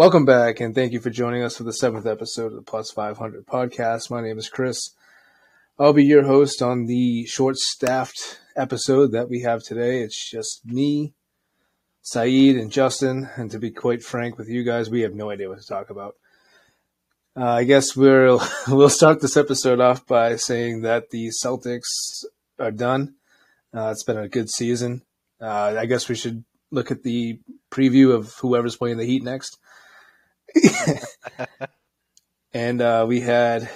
Welcome back, and thank you for joining us for the seventh episode of the Plus 500 podcast. My name is Chris. I'll be your host on the short staffed episode that we have today. It's just me, Saeed, and Justin. And to be quite frank with you guys, we have no idea what to talk about. Uh, I guess we'll we'll start this episode off by saying that the Celtics are done. Uh, it's been a good season. Uh, I guess we should look at the preview of whoever's playing the Heat next. and uh, we had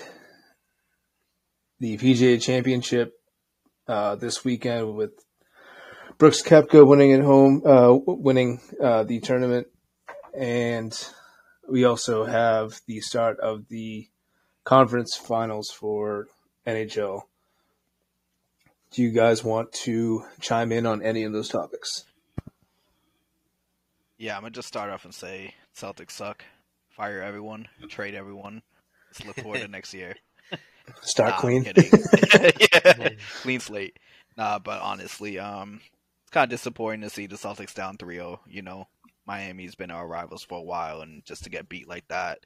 the PGA Championship uh, this weekend with Brooks Koepka winning at home, uh, winning uh, the tournament, and we also have the start of the conference finals for NHL. Do you guys want to chime in on any of those topics? Yeah, I'm gonna just start off and say Celtics suck. Fire everyone, trade everyone. Let's look forward to next year. Start Nah, clean. yeah, clean slate. Nah, but honestly, um, it's kind of disappointing to see the Celtics down 3-0. You know, Miami's been our rivals for a while, and just to get beat like that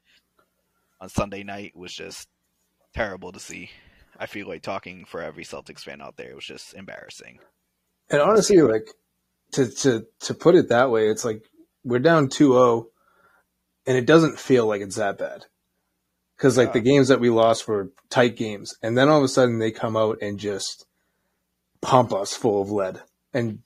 on Sunday night was just terrible to see. I feel like talking for every Celtics fan out there, it was just embarrassing. And honestly, like to to to put it that way, it's like we're down 2-0 and it doesn't feel like it's that bad. Cuz like the games that we lost were tight games and then all of a sudden they come out and just pump us full of lead and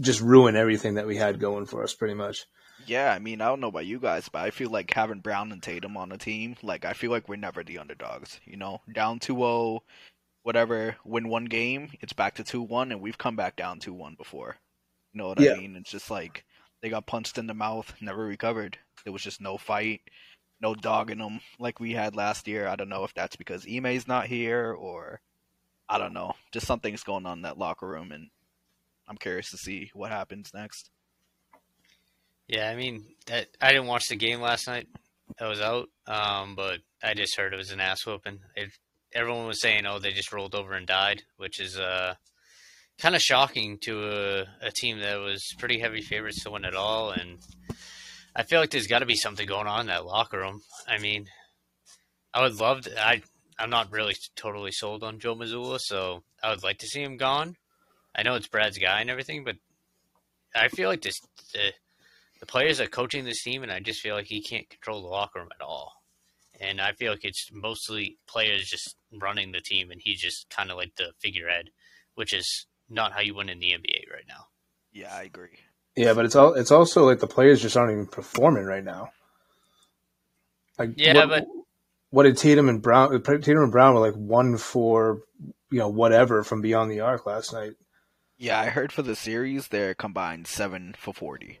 just ruin everything that we had going for us pretty much. Yeah, I mean, I don't know about you guys, but I feel like having Brown and Tatum on the team, like I feel like we're never the underdogs. You know, down 2-0, whatever, win one game, it's back to 2-1 and we've come back down 2-1 before. You know what Yeah. I mean? It's just like they got punched in the mouth, never recovered. There was just no fight, no dogging them like we had last year. I don't know if that's because Ime's not here or I don't know. Just something's going on in that locker room and I'm curious to see what happens next. Yeah, I mean, that, I didn't watch the game last night. I was out, um, but I just heard it was an ass whooping. It, everyone was saying, "Oh, they just rolled over and died," which is uh, kind of shocking to a, a team that was pretty heavy favorites to win it all. And I feel like there's got to be something going on in that locker room. I mean, I would love to. I I'm not really totally sold on Joe Mazzulla, so I would like to see him gone. I know it's Brad's guy and everything, but I feel like this the, the players are coaching this team, and I just feel like he can't control the locker room at all. And I feel like it's mostly players just running the team, and he's just kind of like the figurehead, which is not how you win in the NBA right now. Yeah, I agree. Yeah, but it's all it's also like the players just aren't even performing right now. Like Yeah, what, but- what did Tatum and Brown? Tatum and Brown were like one for you know whatever from beyond the arc last night. Yeah, I heard for the series they're combined seven for forty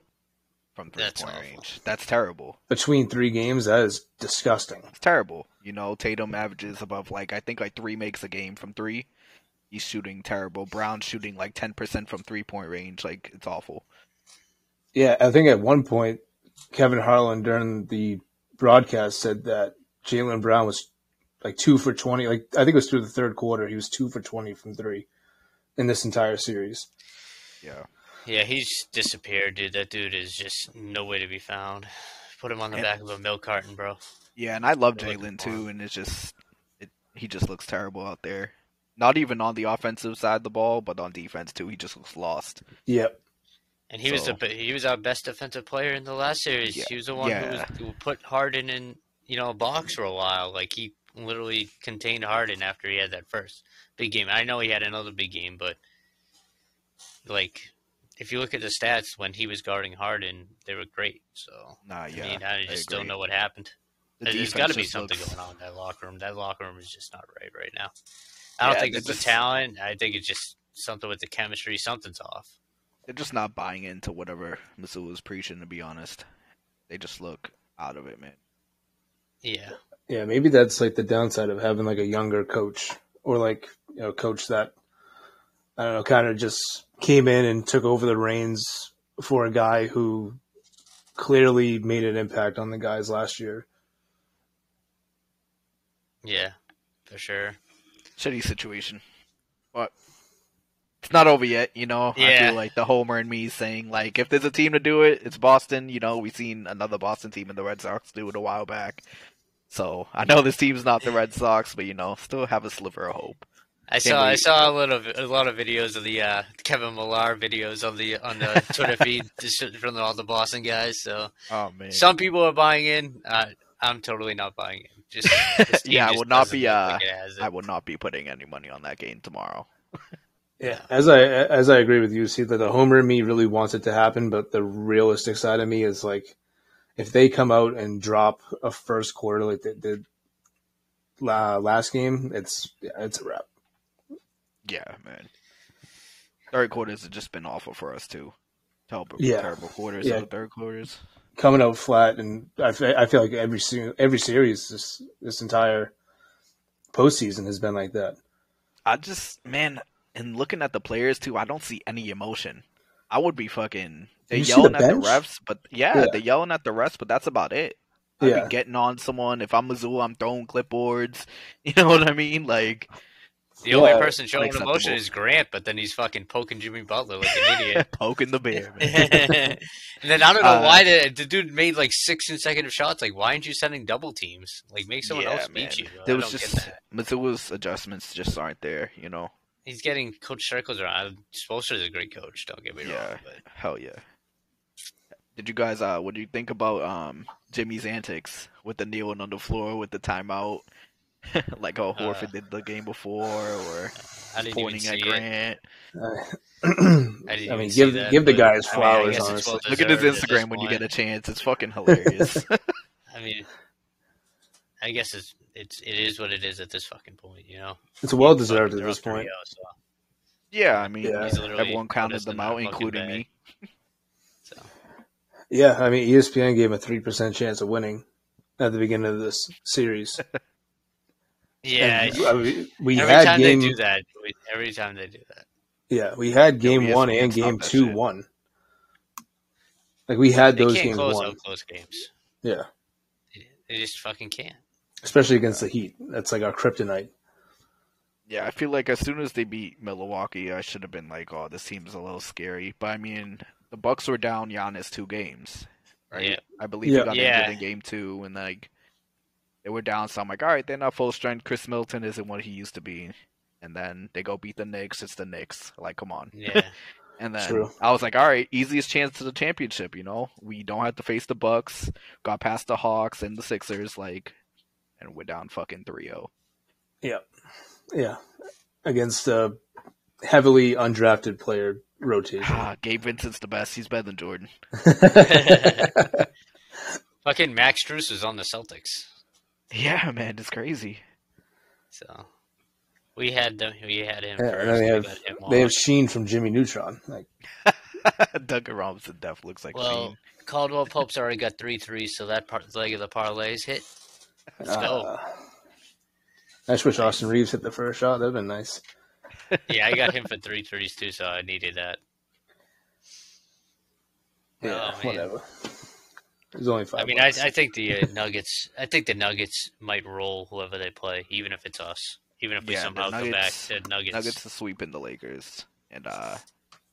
from three That's point awful. range. That's terrible. Between three games, that is disgusting. It's terrible. You know, Tatum averages above like I think like three makes a game from three. He's shooting terrible. Brown's shooting like ten percent from three point range. Like it's awful. Yeah, I think at one point Kevin Harlan during the broadcast said that Jaylen Brown was like two for twenty. Like I think it was through the third quarter, he was two for twenty from three in this entire series. Yeah. Yeah, he's disappeared, dude. That dude is just nowhere to be found. Put him on the And- back of a milk carton, bro. Yeah, and I love They're Jalen too, and it's just it, he just looks terrible out there. Not even on the offensive side of the ball, but on defense too. He just looks lost. Yep. And he was So- the he was our best defensive player in the last series. Yeah, he was the one who, was, who put Harden in you know a box for a while. Like he literally contained Harden after he had that first big game. I know he had another big game, but like if you look at the stats when he was guarding Harden, they were great. So Nah, yeah. I mean, I just don't know what happened. The There's defense got to be something looks- going on in that locker room. That locker room is just not right right now. I don't Yeah, think they're it's the talent. I think it's just something with the chemistry. Something's off. They're just not buying into whatever Mazzulla is preaching. To be honest, they just look out of it, man. Yeah. Yeah, maybe that's like the downside of having like a younger coach or like you know, a coach that I don't know, kind of just came in and took over the reins for a guy who clearly made an impact on the guys last year. Yeah, for sure. Shitty situation. But it's not over yet. You know, I feel like the homer and me saying like, if there's a team to do it, it's Boston. You know, we've seen another Boston team in the Red Sox do it a while back. So I know this team's not the Red Sox, but you know, still have a sliver of hope. I saw I saw a lot of a lot of videos of the uh, Kevin Millar videos on the on the Twitter feed from all the Boston guys. So Oh man. some people are buying in. Uh, I'm totally not buying in. Just this Yeah, I just would not be, look uh, like it has it. I would not be putting any money on that game tomorrow. Yeah, as I as I agree with you, see that the homer in me really wants it to happen, but the realistic side of me is like, if they come out and drop a first quarter like they did la- last game, it's yeah, it's a wrap. Yeah, man. Third quarters have just been awful for us too. Terrible, Yeah. terrible quarters Yeah. of the third quarters. Coming out flat, and I, I feel like every every series this this entire postseason has been like that. I just man, and looking at the players too, I don't see any emotion. I would be fucking they're You yelling the at the refs, but yeah, Yeah. they're yelling at the refs, but that's about it. I'd Yeah. be getting on someone. If I'm Mazzulla, I'm throwing clipboards. You know what I mean? Like the only person showing emotion is Grant, but then he's fucking poking Jimmy Butler like an idiot. poking the bear, and then I don't know Uh, why the, the dude made like six consecutive shots. Like, why aren't you sending double teams? Like, make someone Yeah, else man. beat you. I There was don't get just that. Mazzulla's adjustments just aren't there, you know. He's getting coach circles around. Spoelstra's a great coach. Don't get me Yeah. wrong, but Hell yeah. Did you guys uh what do you think about um Jimmy's antics with the kneeling on the floor with the timeout? like how Horford Uh, did the game before or I didn't even pointing at. Grant. I I I mean, give that, give the but, guys I mean, I flowers. honestly, well Look at his deserved at this Instagram when you get a chance. It's fucking hilarious. I mean, I guess it's it's it is what it is at this fucking point. You know, it's well deserved at this point. 3-0, so, yeah, I mean Yeah. Everyone counted them out, including bag. me. so. Yeah, I mean, ESPN gave him a three percent chance of winning at the beginning of this series. Yeah, And, I mean, we every had time game. they do that, we- every time they do that. Yeah, we had game we one and game two shit. one. Like we had They those can't games close won. close games. Yeah, They just fucking can't. especially against the Heat. That's like our kryptonite. Yeah, I feel like as soon as they beat Milwaukee, I should have been like, "Oh, this team's a little scary." But I mean, the Bucks were down Giannis two games, right? Yeah. I believe Yeah. he got Yeah. injured in game two, and like they were down. So I'm like, "All right, they're not full strength. Khris Middleton isn't what he used to be." And then they go beat the Knicks. It's the Knicks. Like, come on. Yeah, And then True. I was like, "All right, easiest chance to the championship. You know, we don't have to face the Bucks. Got past the Hawks and the Sixers. Like, and we're down fucking 3-0. Yeah, Yeah. against a heavily undrafted player rotation. Ah, Gabe Vincent's the best. He's better than Jordan. fucking Max Strus was on the Celtics, Yeah, man, it's crazy. so we had them. We had him Yeah, first. they have him they have. Sheen from Jimmy Neutron. Like, Duncan Robinson def looks like Well, Sheen. Caldwell Pope's already got three threes, so that part, leg of the parlays hit. Let's go. uh, I just wish Austin Reaves hit the first shot. That'd been nice. Yeah, I got him for three threes too, so I needed that. Yeah, Oh, whatever. There's only five. I mean, I. I think the uh, Nuggets. I think the Nuggets might roll whoever they play, even if it's us. Even if we Yeah, the somehow go back Nuggets- to Nuggets. Nuggets are sweeping the Lakers, and uh,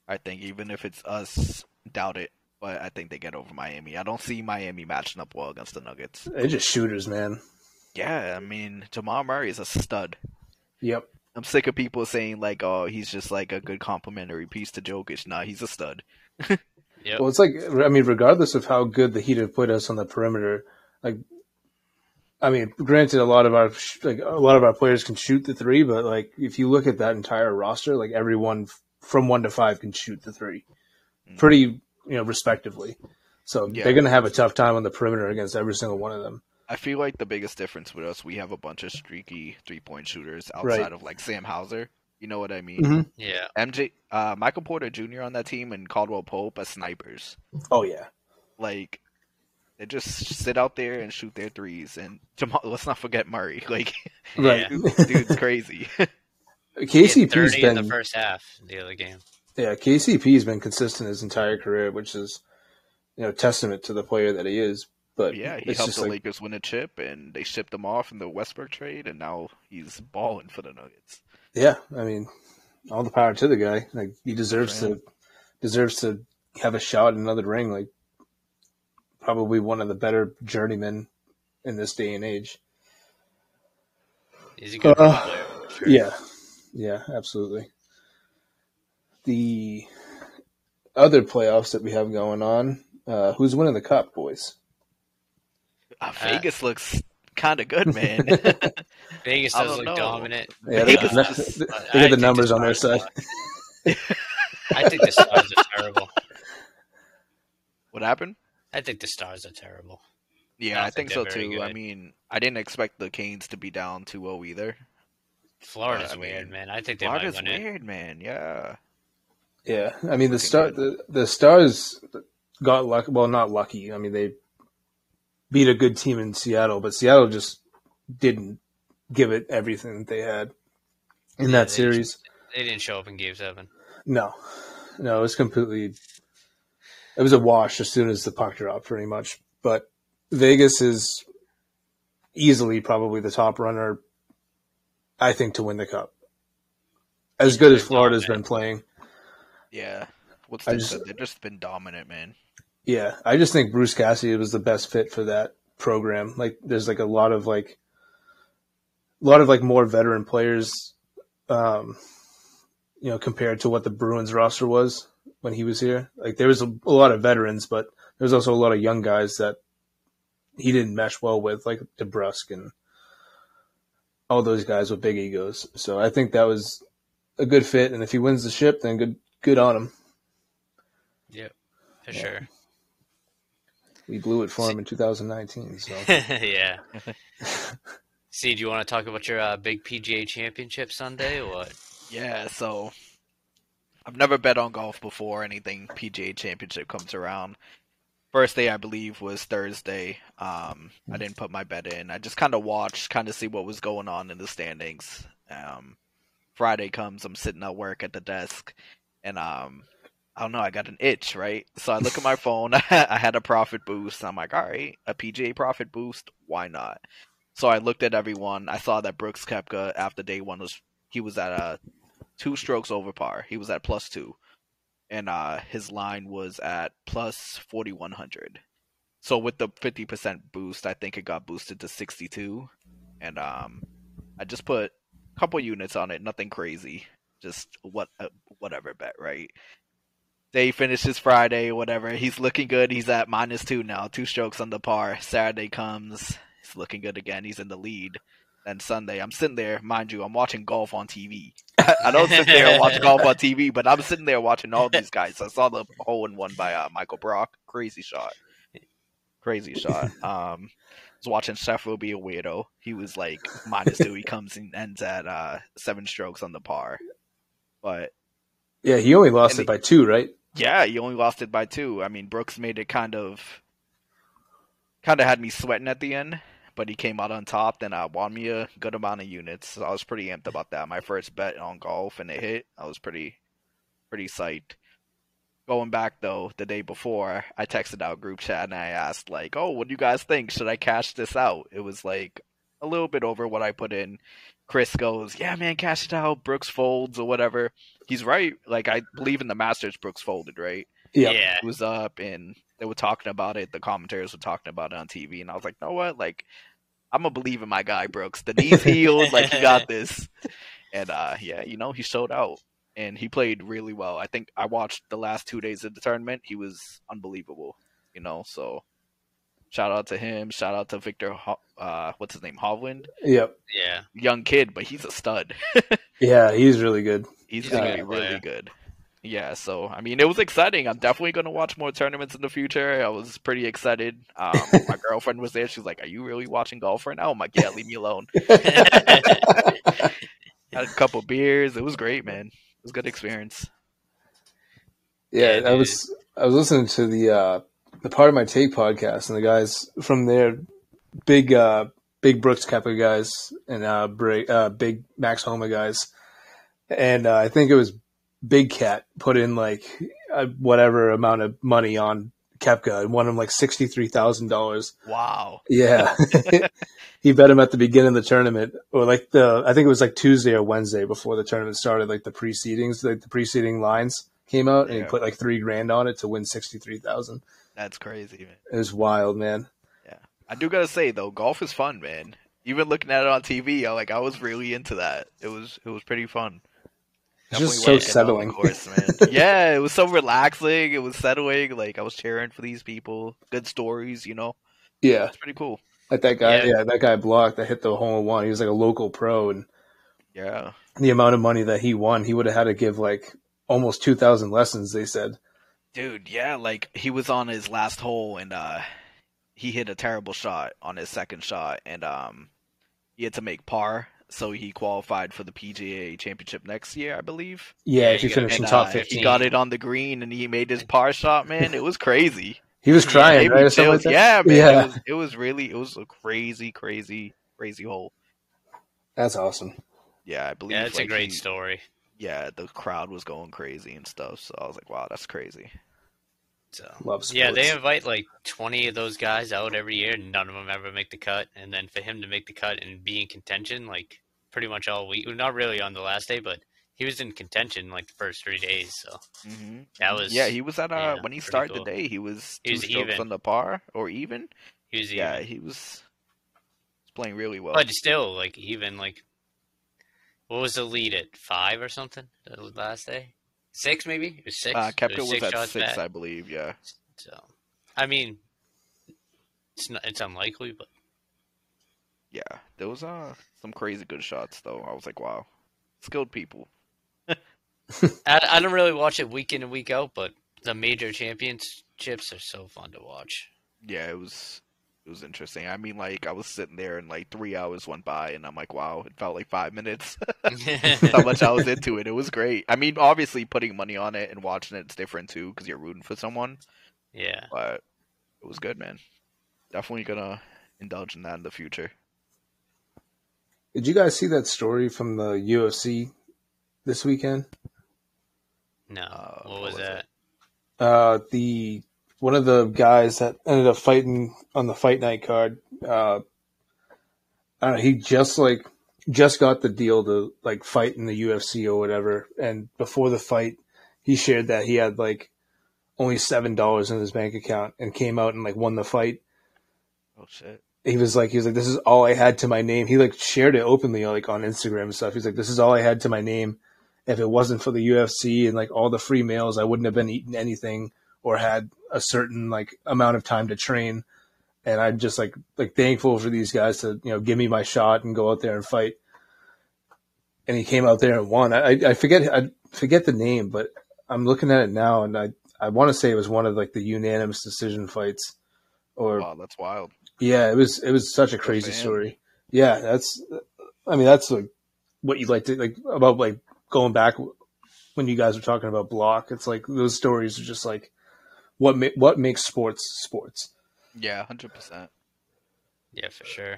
I think even if it's us, doubt it. But I think they get over Miami. I don't see Miami matching up well against the Nuggets. They're just shooters, man. Yeah, I mean Jamal Murray is a stud. Yep. I'm sick of people saying like, "Oh, he's just like a good complimentary piece to Jokic." Nah, he's a stud. Yep. Well, it's like I mean, regardless of how good the Heat have put us on the perimeter, like I mean, granted, a lot of our like a lot of our players can shoot the three, but like if you look at that entire roster, like everyone f- from one to five can shoot the three, pretty you know respectively. So Mm. Yeah. they're going to have a tough time on the perimeter against every single one of them. I feel like the biggest difference with us, we have a bunch of streaky three point shooters outside Right. of like Sam Hauser. You know what I mean? Mhm. yeah. MJ, uh, Michael Porter Jr. on that team and Caldwell Pope as snipers. Oh yeah, Like they just sit out there and shoot their threes. And Jamal, let's not forget Murray. Like right. dude's crazy. He had KCP's thirty in the first half. The other game. yeah KCP's been consistent his entire career, which is you know testament to the player that he is. But yeah, he helped just the like Lakers win a chip, and they shipped him off in the Westbrook trade, and now he's balling for the Nuggets. Yeah, I mean, all the power to the guy. Like he deserves For to deserves to have a shot in another ring. Like probably one of the better journeymen in this day and age. He's a good Uh, player. sure. Yeah, yeah, absolutely. The other playoffs that we have going on, uh, who's winning the cup, boys? Uh, Vegas looks kind of good, man. Vegas I does don't look know. dominant. Yeah, they Vegas got, the, they got the numbers the on their side. I think the stars are terrible. what happened? I think the stars are terrible. Yeah, don't I think think so they're very too. I mean, I didn't expect the Canes to be down 2-0 either. Florida's I mean, weird, man. I think they Florida's might win it. weird, man. Yeah. Yeah, I mean the star the, the stars got lucky. Well, not lucky. I mean they beat a good team in Seattle, but Seattle just didn't give it everything that they had in Yeah, that they series. They didn't show up in Game Seven. No, no, it was completely. It was a wash as soon as the puck dropped, pretty much. But Vegas is easily probably the top runner, I think, to win the cup. As good as Florida's been playing, Yeah. What's I the, just- they've just been dominant, man. Yeah, I just think Bruce Cassidy was the best fit for that program. Like, there's like a lot of like, a lot of like more veteran players, um, you know, compared to what the Bruins roster was when he was here. Like, there was a, a lot of veterans, but there was also a lot of young guys that he didn't mesh well with, like DeBrusk and all those guys with big egos. So I think that was a good fit. And if he wins the ship, then good, good on him. Yep, for Yeah. sure. We blew it for him in 2019. So. yeah. See, do you want to talk about your uh, big PGA Championship Sunday or what? Yeah, so I've never bet on golf before anything PGA Championship comes around. First day I believe was Thursday. Um, I didn't put my bet in. I just kind of watched, kind of see what was going on in the standings. Um, Friday comes, I'm sitting at work at the desk, and um, I don't know, I got an itch, right? So I look at my phone. I had a profit boost. I'm like, all right, a PGA profit boost, why not? So I looked at everyone. I saw that Brooks Koepka after day one was he was at a two strokes over par. He was at plus two, and uh, his line was at plus forty one hundred. So with the fifty percent boost, I think it got boosted to sixty two, and um, I just put a couple units on it. Nothing crazy, just what uh, whatever bet, right? Day finishes Friday, whatever. He's looking good. He's at minus two now, two strokes under par. Saturday comes, he's looking good again. He's in the lead. Then Sunday, I'm sitting there, mind you, I'm watching golf on TV. I don't sit there and watch golf on TV, but I'm sitting there watching all these guys. I saw the hole in one by uh, Michael Block, crazy shot, crazy shot. Um, I was watching Scheffler be a weirdo. He was like minus two. He comes and ends at uh, seven strokes on the par, but Yeah, he only lost it by two, right? Yeah, he only lost it by two. I mean, Brooks made it kind of, kind of had me sweating at the end, but he came out on top. Then I won me a good amount of units. So I was pretty amped about that. My first bet on golf, and it hit. I was pretty, pretty psyched. Going back though, the day before, I texted out group chat and I asked like, "Oh, what do you guys think? Should I cash this out?" It was like a little bit over what I put in. Chris goes, "Yeah, man, cash it out. Brooks folds or whatever." He's right. Like I believe in the Masters, Brooks folded, right? Yeah. It was up and they were talking about it. The commentators were talking about it on TV, and I was like, "Know what? Like, I'm gonna believe in my guy Brooks. The knees healed. like he got this." And uh, yeah, you know, he showed out and he played really well. I think I watched the last two days of the tournament. He was unbelievable. You know, so shout out to him. Shout out to Victor. Ho- uh, what's his name? Hovland. Yep. Yeah, Young kid, but he's a stud. Yeah, he's really good. He's, He's gonna be really player. good. Yeah, so I mean, it was exciting. I'm definitely gonna watch more tournaments in the future. I was pretty excited. Um, my girlfriend was there. She's like, "Are you really watching golf right now?" I'm like, "Yeah, leave me alone." Had a couple beers. It was great, man. It was a good experience. Yeah, Yeah, I was I was listening to the uh the Pardon My Take podcast and the guys from there, big uh big Brooks Koepka guys and uh, Bra- uh big Max Homa guys, and uh, I think it was Big Cat put in like uh, whatever amount of money on Koepka and won him like sixty three thousand dollars. Wow. Yeah, he bet him at the beginning of the tournament, or like the I think it was like Tuesday or Wednesday before the tournament started. Like the precedings, like the preceding lines came out, and Yeah. he put like three grand on it to win sixty three thousand. That's crazy, man. It was wild, man. Yeah, I do gotta say though, golf is fun, man. Even looking at it on TV, I like I was really into that. It was it was pretty fun. It's just so wanna get on the settling. course, man. yeah, it was so relaxing. It was settling. Like I was cheering for these people. Good stories, you know. Yeah, It's pretty cool. like that guy. Yeah. Yeah, that guy blocked that hit the hole in one. He was like a local pro, and Yeah. the amount of money that he won, he would have had to give like almost two thousand lessons. They said. Dude, yeah, like he was on his last hole and uh he hit a terrible shot on his second shot and um he had to make par, so he qualified for the PGA championship next year, I believe. Yeah, Yeah, if you you finish in top uh, fifteen, he got it on the green and he made his par shot, man. It was crazy. he was crying, Gave right? Or like that? yeah, man. Yeah. It was it was really it was a crazy, crazy, crazy hole. That's awesome. Yeah, I believe Yeah, it's a great he- story. Yeah, the crowd was going crazy and stuff, so I was like, Wow, that's crazy. So Love sports. yeah, they invite like twenty of those guys out every year, and none of them ever make the cut. And then for him to make the cut and be in contention, like pretty much all week, not really on the last day, but he was in contention like the first three days. So Mm-hmm. that was Yeah, he was at uh yeah, when he started cool. the day, he was He two was strokes even. on the par or even. he was Yeah, even. he was, was playing really well. But still, like even like, what was the lead at five or something? The last day, six maybe. It was six. uh, It Koepka was six at six, back. I believe. Yeah, So, I mean, it's not, it's unlikely, but yeah. There was uh some crazy good shots though. I was like, wow, skilled people. I, I don't really watch it week in and week out. But the major championships are so fun to watch. Yeah, it was it was interesting. I mean, like I was sitting there and like three hours went by, and I'm like, wow, it felt like five minutes. How much I was into it. It was great. I mean, obviously putting money on it and watching it, it's different too because you're rooting for someone. yeah, But it was good, man. Definitely gonna indulge in that in the future. Did you guys see that story from the UFC this weekend? no, Uh, what what was was that? Uh, the one of the guys that ended up fighting on the fight night card. Uh, I don't know. He just like just got the deal to like fight in the UFC or whatever. And before the fight, he shared that he had like only seven dollars in his bank account and came out and like won the fight. Oh shit. he was like, he was like, this is all I had to my name. He like shared it openly, like on Instagram and stuff. He's like, this is all I had to my name. If it wasn't for the UFC and like all the free meals, I wouldn't have been eating anything or had a certain like amount of time to train. And I'm just like, like thankful for these guys to, you know, give me my shot and go out there and fight. And he came out there and won. I, I forget, I forget the name, but I'm looking at it now and I, I want to say it was one of like the unanimous decision fights or Wow, that's wild. yeah, it was it was such a crazy story. Yeah, that's I mean that's like what you like to like about like going back when you guys were talking about Block. It's like those stories are just like what ma- what makes sports sports. Yeah, hundred percent. Yeah, for sure.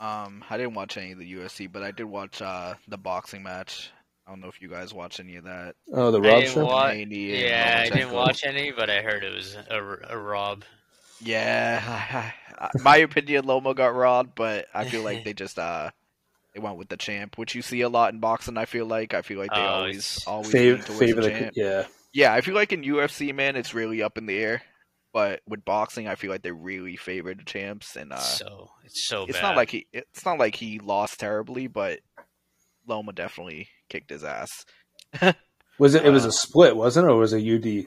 Um, I didn't watch any of the UFC, but I did watch uh the boxing match. I don't know if you guys watch any of that. Oh, the I Rob show. wa- Yeah, I didn't watch any, but I heard it was a, a rob. Yeah, my opinion, Loma got robbed, but I feel like they just uh they went with the champ, which you see a lot in boxing. I feel like I feel like they Oh, always it's- always Favor, favor the the champ. yeah. Yeah, I feel like in UFC, man, it's really up in the air. But with boxing, I feel like they really favor the champs, and uh, so it's so it's bad. not like he it's not like he lost terribly, but Loma definitely kicked his ass. Was it? It was Uh, a split, wasn't it, or was it UD?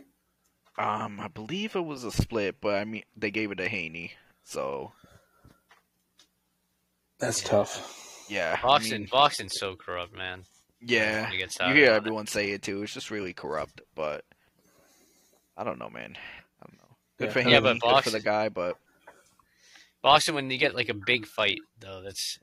Um, I believe it was a split, but I mean they gave it to Haney, so That's Yeah. tough. yeah. I boxing. mean, boxing's so corrupt, man. Yeah, gets you hear on it. everyone say it too. It's just really corrupt, but I don't know, man. I don't know. Good Yeah. for Yeah, Haney, but good for the guy, but Boxing, when you get like a big fight, though, that's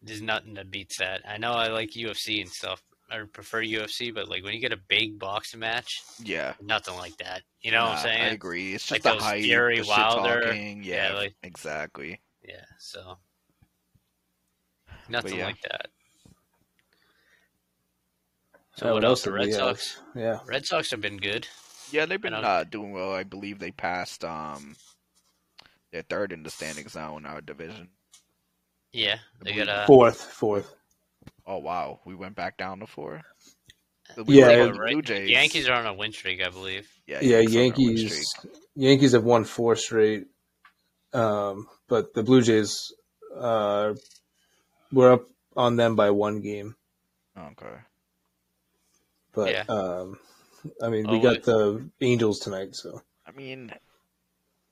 there's nothing that beats that. I know I like UFC and stuff. I prefer UFC, but like when you get a big boxing match, yeah. nothing like that. You know what I'm saying? I agree. It's Like just the those hype, Fury, the Wilder. talking. Yeah, Yeah, like- exactly. Yeah, so nothing yeah. like that. So what else? The Red we have? Sox. Yeah. Red Sox have been good. Yeah, they've been don't- uh, doing well. I believe they passed. Um, they're third in the standings now in our division. Yeah, they believe got a Fourth, fourth. Oh wow, we went back down to four. Yeah, yeah, the right. Blue Jays. Yankees are on a win streak, I believe. Yeah, Yeah, Yankees are on a win Yankees. Yankees have won four straight, um, but the Blue Jays uh, were up on them by one game. Okay. But Yeah. um, I mean, we Oh, got wait. the Angels tonight, so I mean,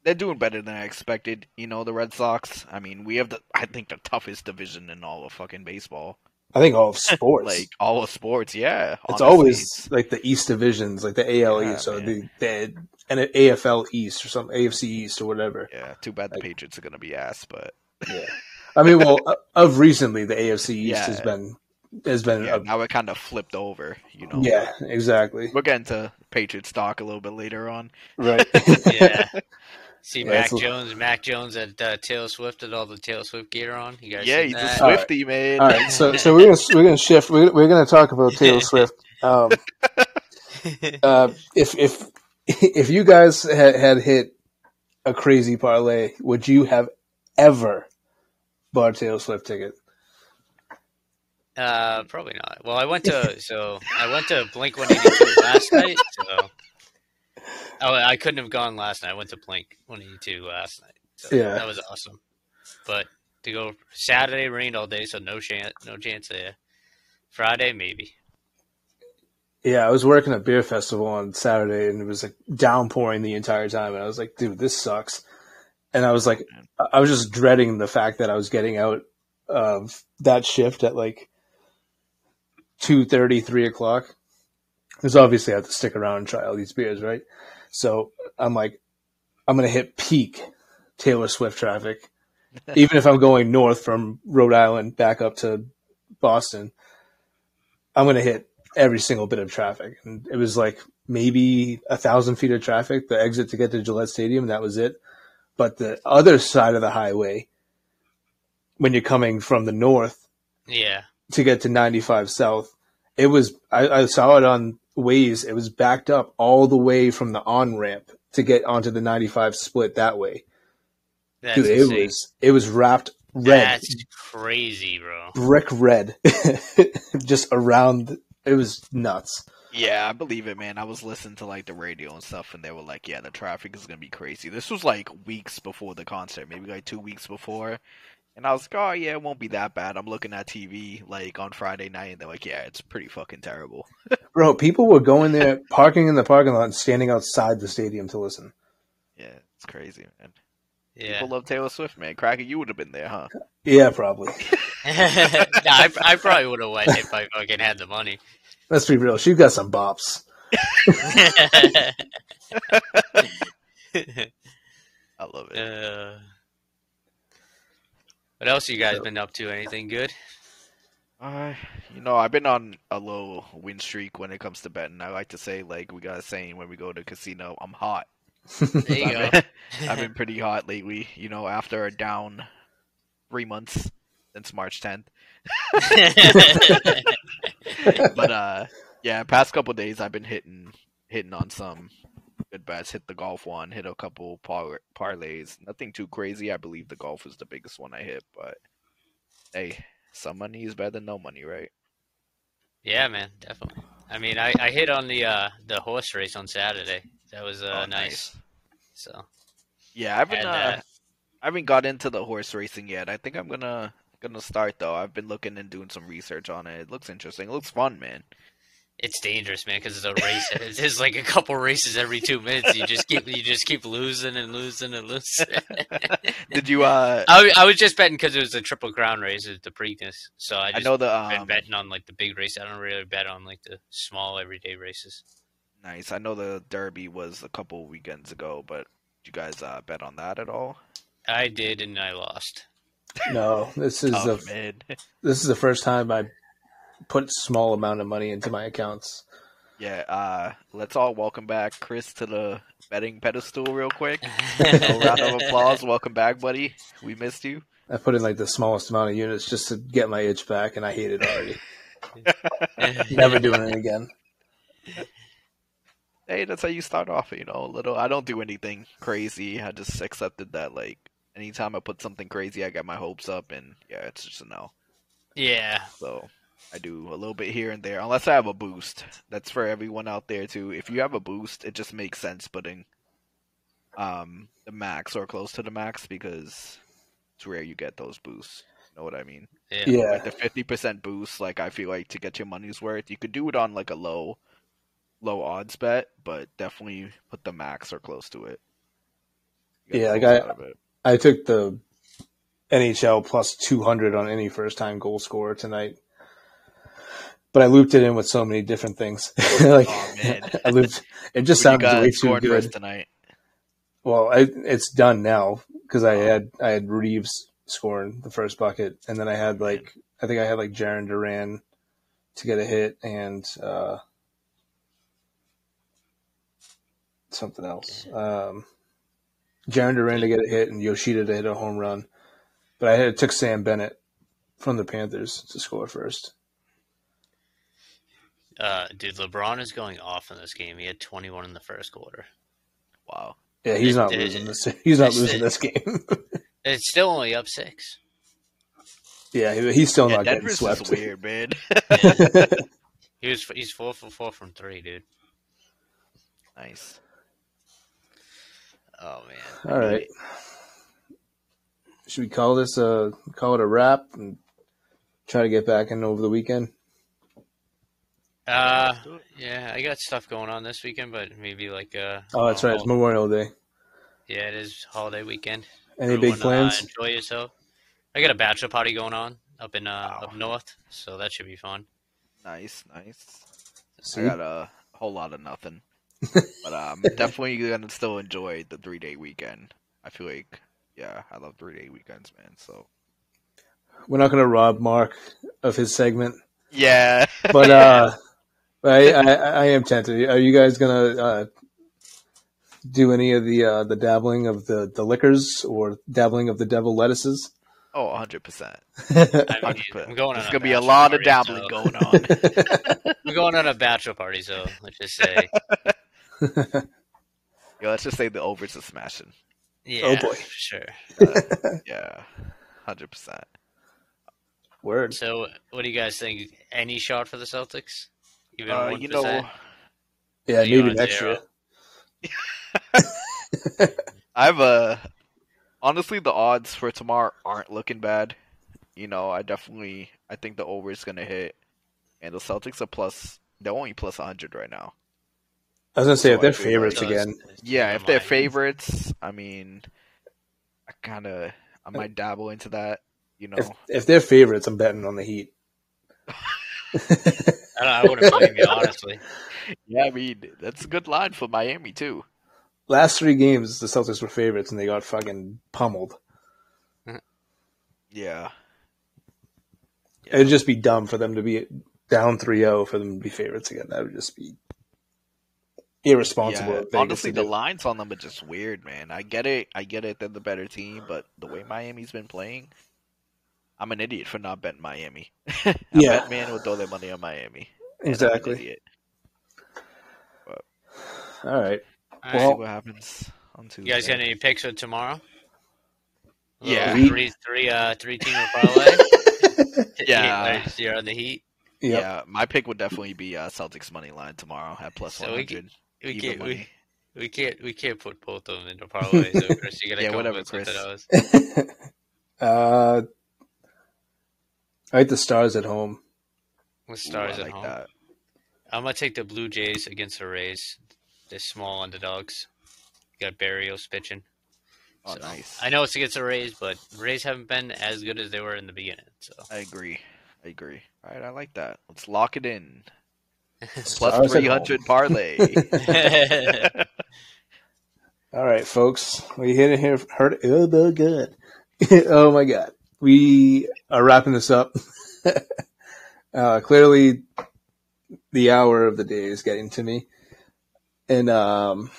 they're doing better than I expected. You know, the Red Sox. I mean, we have the I think the toughest division in all of fucking baseball. I think all of sports. Like all of sports. Yeah, it's honestly, always like the East divisions, like the AL Yeah, East, or the, the and AFL East or some AFC East or whatever. Yeah, too bad the Like- Patriots are gonna be ass, but Yeah, I mean, well, uh, of recently, the AFC East Yeah. has been has been yeah, a- now it kind of flipped over. You know. yeah, exactly, We'll get into Patriot stock a little bit later on. right. Yeah. See Yeah, Mac Jones, Mac Jones at uh, Taylor Swift with all the Taylor Swift gear on. You guys Yeah, seen he's a that? All right. Swifty, man. All right, so so we're gonna we're gonna shift. We're, we're gonna talk about Taylor Swift. Um, uh, if if if you guys had, had hit a crazy parlay, would you have ever bought a Taylor Swift ticket? Uh, probably not. Well, I went to so I went to Blink One Eighty Two last night. So oh, I couldn't have gone last night. I went to Blink One Eighty Two last night. So Yeah. that was awesome. But to go Saturday rained all day, so no chance, no chance there. Friday maybe. Yeah, I was working at Beer Festival on Saturday, and it was like downpouring the entire time, and I was like, "Dude, this sucks." And I was like, I- I was just dreading the fact that I was getting out of that shift at like two thirty, three o'clock. Because obviously I have to stick around and try all these beers, right? So I'm like, I'm gonna hit peak Taylor Swift traffic, even if I'm going north from Rhode Island back up to Boston. I'm gonna hit every single bit of traffic, and it was like maybe a thousand feet of traffic. The exit to get to Gillette Stadium, that was it. But the other side of the highway, when you're coming from the north Yeah. To get to 95 South, it was, I, I saw it on Waze, it was backed up all the way from the on ramp to get onto the 95 split that way. That's Dude, it was, it was wrapped red, That's crazy, bro. brick red, just around, it was nuts. Yeah, I believe it, man. I was listening to like the radio and stuff, and they were like, "Yeah, the traffic is gonna be crazy." This was like weeks before the concert, maybe like two weeks before, and I was like, "Oh yeah, it won't be that bad." I'm looking at TV like on Friday night, and they're like, "Yeah, it's pretty fucking terrible." Bro, people were going there, parking in the parking lot, and standing outside the stadium to listen. Yeah, it's crazy, man. Yeah. People love Taylor Swift, man. Cracker, you would have been there, huh? Yeah, probably. nah, I, I probably would have went if I fucking had the money. Let's be real. She got some bops. I love it. uh, what else you guys been up to? Anything good? Uh, you know, I've been on a low win streak when it comes to betting. I like to say, like we got a saying when we go to casino, I'm hot. There you I've go. been, I've been pretty hot lately. You know, after a down three months since March 10th. But uh, yeah, past couple days I've been hitting hitting on some good bets. Hit the golf one, hit a couple par- parlays. Nothing too crazy. I believe the golf was the biggest one I hit, but hey, some money is better than no money, right? yeah, man, definitely. I mean, I, I hit on the uh, the horse race on Saturday. That was uh, Oh, nice. So Yeah, I haven't And, uh, uh, I haven't got into the horse racing yet. I think I'm gonna gonna start though. I've been looking and doing some research on it. It looks interesting. It looks fun, man. It's dangerous, man, because it's a race. It's just like a couple races every two minutes. You just keep you just keep losing and losing and losing. Did you uh I, I was just betting because it was a triple crown race, it's the Preakness. So I I know the been um betting on like the big race. I don't really bet on like the small everyday races. nice. I know the Derby was a couple weekends ago, but did you guys uh bet on that at all? I did and I lost. No, this is Oh the man. this is the first time I put small amount of money into my accounts. Yeah, uh let's all welcome back Chris to the betting pedestal real quick. A round of applause. Welcome back, buddy. We missed you. I put in like the smallest amount of units just to get my itch back, and I hate it already. Never doing it again. hey, that's how you start off. You know, a little. I don't do anything crazy. I just accepted that like anytime I put something crazy, I get my hopes up, and yeah, it's just a no. Yeah. So I do a little bit here and there, unless I have a boost. That's for everyone out there too. If you have a boost, it just makes sense putting um the max or close to the max because it's rare you get those boosts. You know what I mean? Yeah. Yeah. Like the fifty percent boost, like I feel like to get your money's worth, you could do it on like a low low odds bet, but definitely put the max or close to it. Yeah, like I- out of it. I took the NHL plus 200 on any first time goal scorer tonight. But I looped it in with so many different things. like, Oh, man. I looped, it just sounded way too good. tonight. Well, I, it's done now because I Oh. had, I had Reaves scoring the first bucket and then I had like, I think I had like Jarren Duran to get a hit and, uh, something else. Um, Jarren Duran to get a hit and Yoshida to hit a home run. But I had, took Sam Bennett from the Panthers to score first. Uh, dude, LeBron is going off in this game. He had 21 in the first quarter. Wow. Yeah, he's not It- it- losing this. He's not losing it- this game. It's still only up six. yeah, he- he's still Yeah, not getting swept. just weird, man. He was he's four for four from three, dude. nice. Oh man. All right. Should we call this a call it a wrap and try to get back in over the weekend? Uh, yeah, I got stuff going on this weekend, but maybe like uh. Oh, that's right. It's Memorial Day. Yeah, it is holiday weekend. Any big Everyone, uh, plans? enjoy yourself. I got a bachelor party going on up in uh Wow. up north, so that should be fun. Nice, nice. I See? got a whole lot of nothing. but um definitely gonna still enjoy the three day weekend. I feel like yeah, I love three day weekends, man. So We're not going to rob Mark of his segment, Yeah. but uh, I, I I am tempted. Are you guys going to uh, do any of the uh, the dabbling of the the liquors or dabbling of the devil lettuces? oh, 100 percent. I mean, I'm going on There's gonna be a bachelor lot of dabbling so- going on. We're going on a bachelor party, so let's just say, yeah, let's just say the overs are smashing. yeah, Oh boy. for sure. Yeah. Hundred percent. Word. So, what do you guys think? Any shot for the Celtics? Even Uh, one you know, Yeah, You maybe on next year. I have a honestly the odds for tomorrow aren't looking bad. You know, I definitely I think the over is gonna hit, and the Celtics are plus. They're only plus 100 right now. I was gonna say So if they're favorites So again, Yeah, if they're favorites, I mean, I kind of I might dabble into that. You know, if if they're favorites, I'm betting on the Heat. I, I wouldn't blame you, honestly. yeah, I mean that's a good line for Miami too. Last three games, the Celtics were favorites, and they got fucking pummeled. Yeah, It'd just be dumb for them to be down 3-0 for them to be favorites again. That would just be irresponsible. Yeah, honestly, the lines on them are just weird, man. I get it. I get it. They're the better team, but the way Miami's been playing, I'm an idiot for not betting Miami. a Yeah. bet man would throw their money on Miami. and I'm an exactly. idiot. All right. All We'll right. see what happens on Tuesday. you guys got any picks for tomorrow? Yeah. Little three, three, uh, three team parlay. Yeah. you're on the Heat. Yep. Yeah, my pick would definitely be uh, Celtics money line tomorrow at plus So we 100. We can't, we, we can't, we can't put both of them into parlays. So Chris, you gotta Yeah, come whatever, up with something Chris. else. uh, I like the Stars at home. With Ooh, stars I at like home. that. I'm gonna take the Blue Jays against the Rays. They're small underdogs. You got Berríos pitching. Oh, So, nice. I know it's against the Rays, but Rays haven't been as good as they were in the beginning. So I agree. I agree. All right, I like that. Let's lock it in. Stars Plus at 300 parlay. All right, folks. We hit it here. Heard it. oh good. oh my god. Oh, We are wrapping this up. uh, clearly, the hour of the day is getting to me, and um,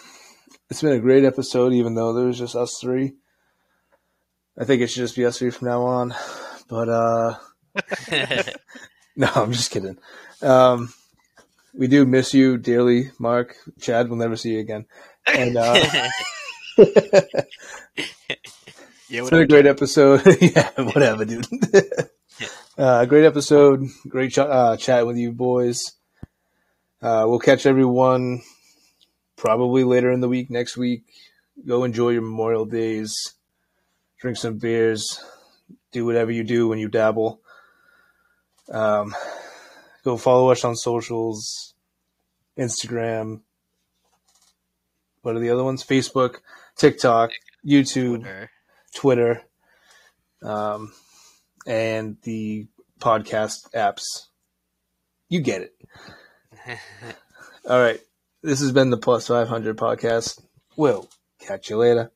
it's been a great episode. Even though there's just us three, I think it should just be us three from now on. But uh, no, I'm just kidding. Um, we do miss you dearly, Mark. Chad, we'll never see you again. And uh, Yeah, it's been a great episode. yeah, whatever, dude. uh, great episode. Great ch- uh, chat with you boys. Uh, we'll catch everyone probably later in the week, next week. Go enjoy your Memorial Days. Drink some beers. Do whatever you do when you dabble. Um, go follow us on socials, Instagram. What are the other ones? Facebook, TikTok, YouTube, Twitter. Twitter, um, and the podcast apps. You get it. All right. This has been the Plus 500 podcast. We'll catch you later.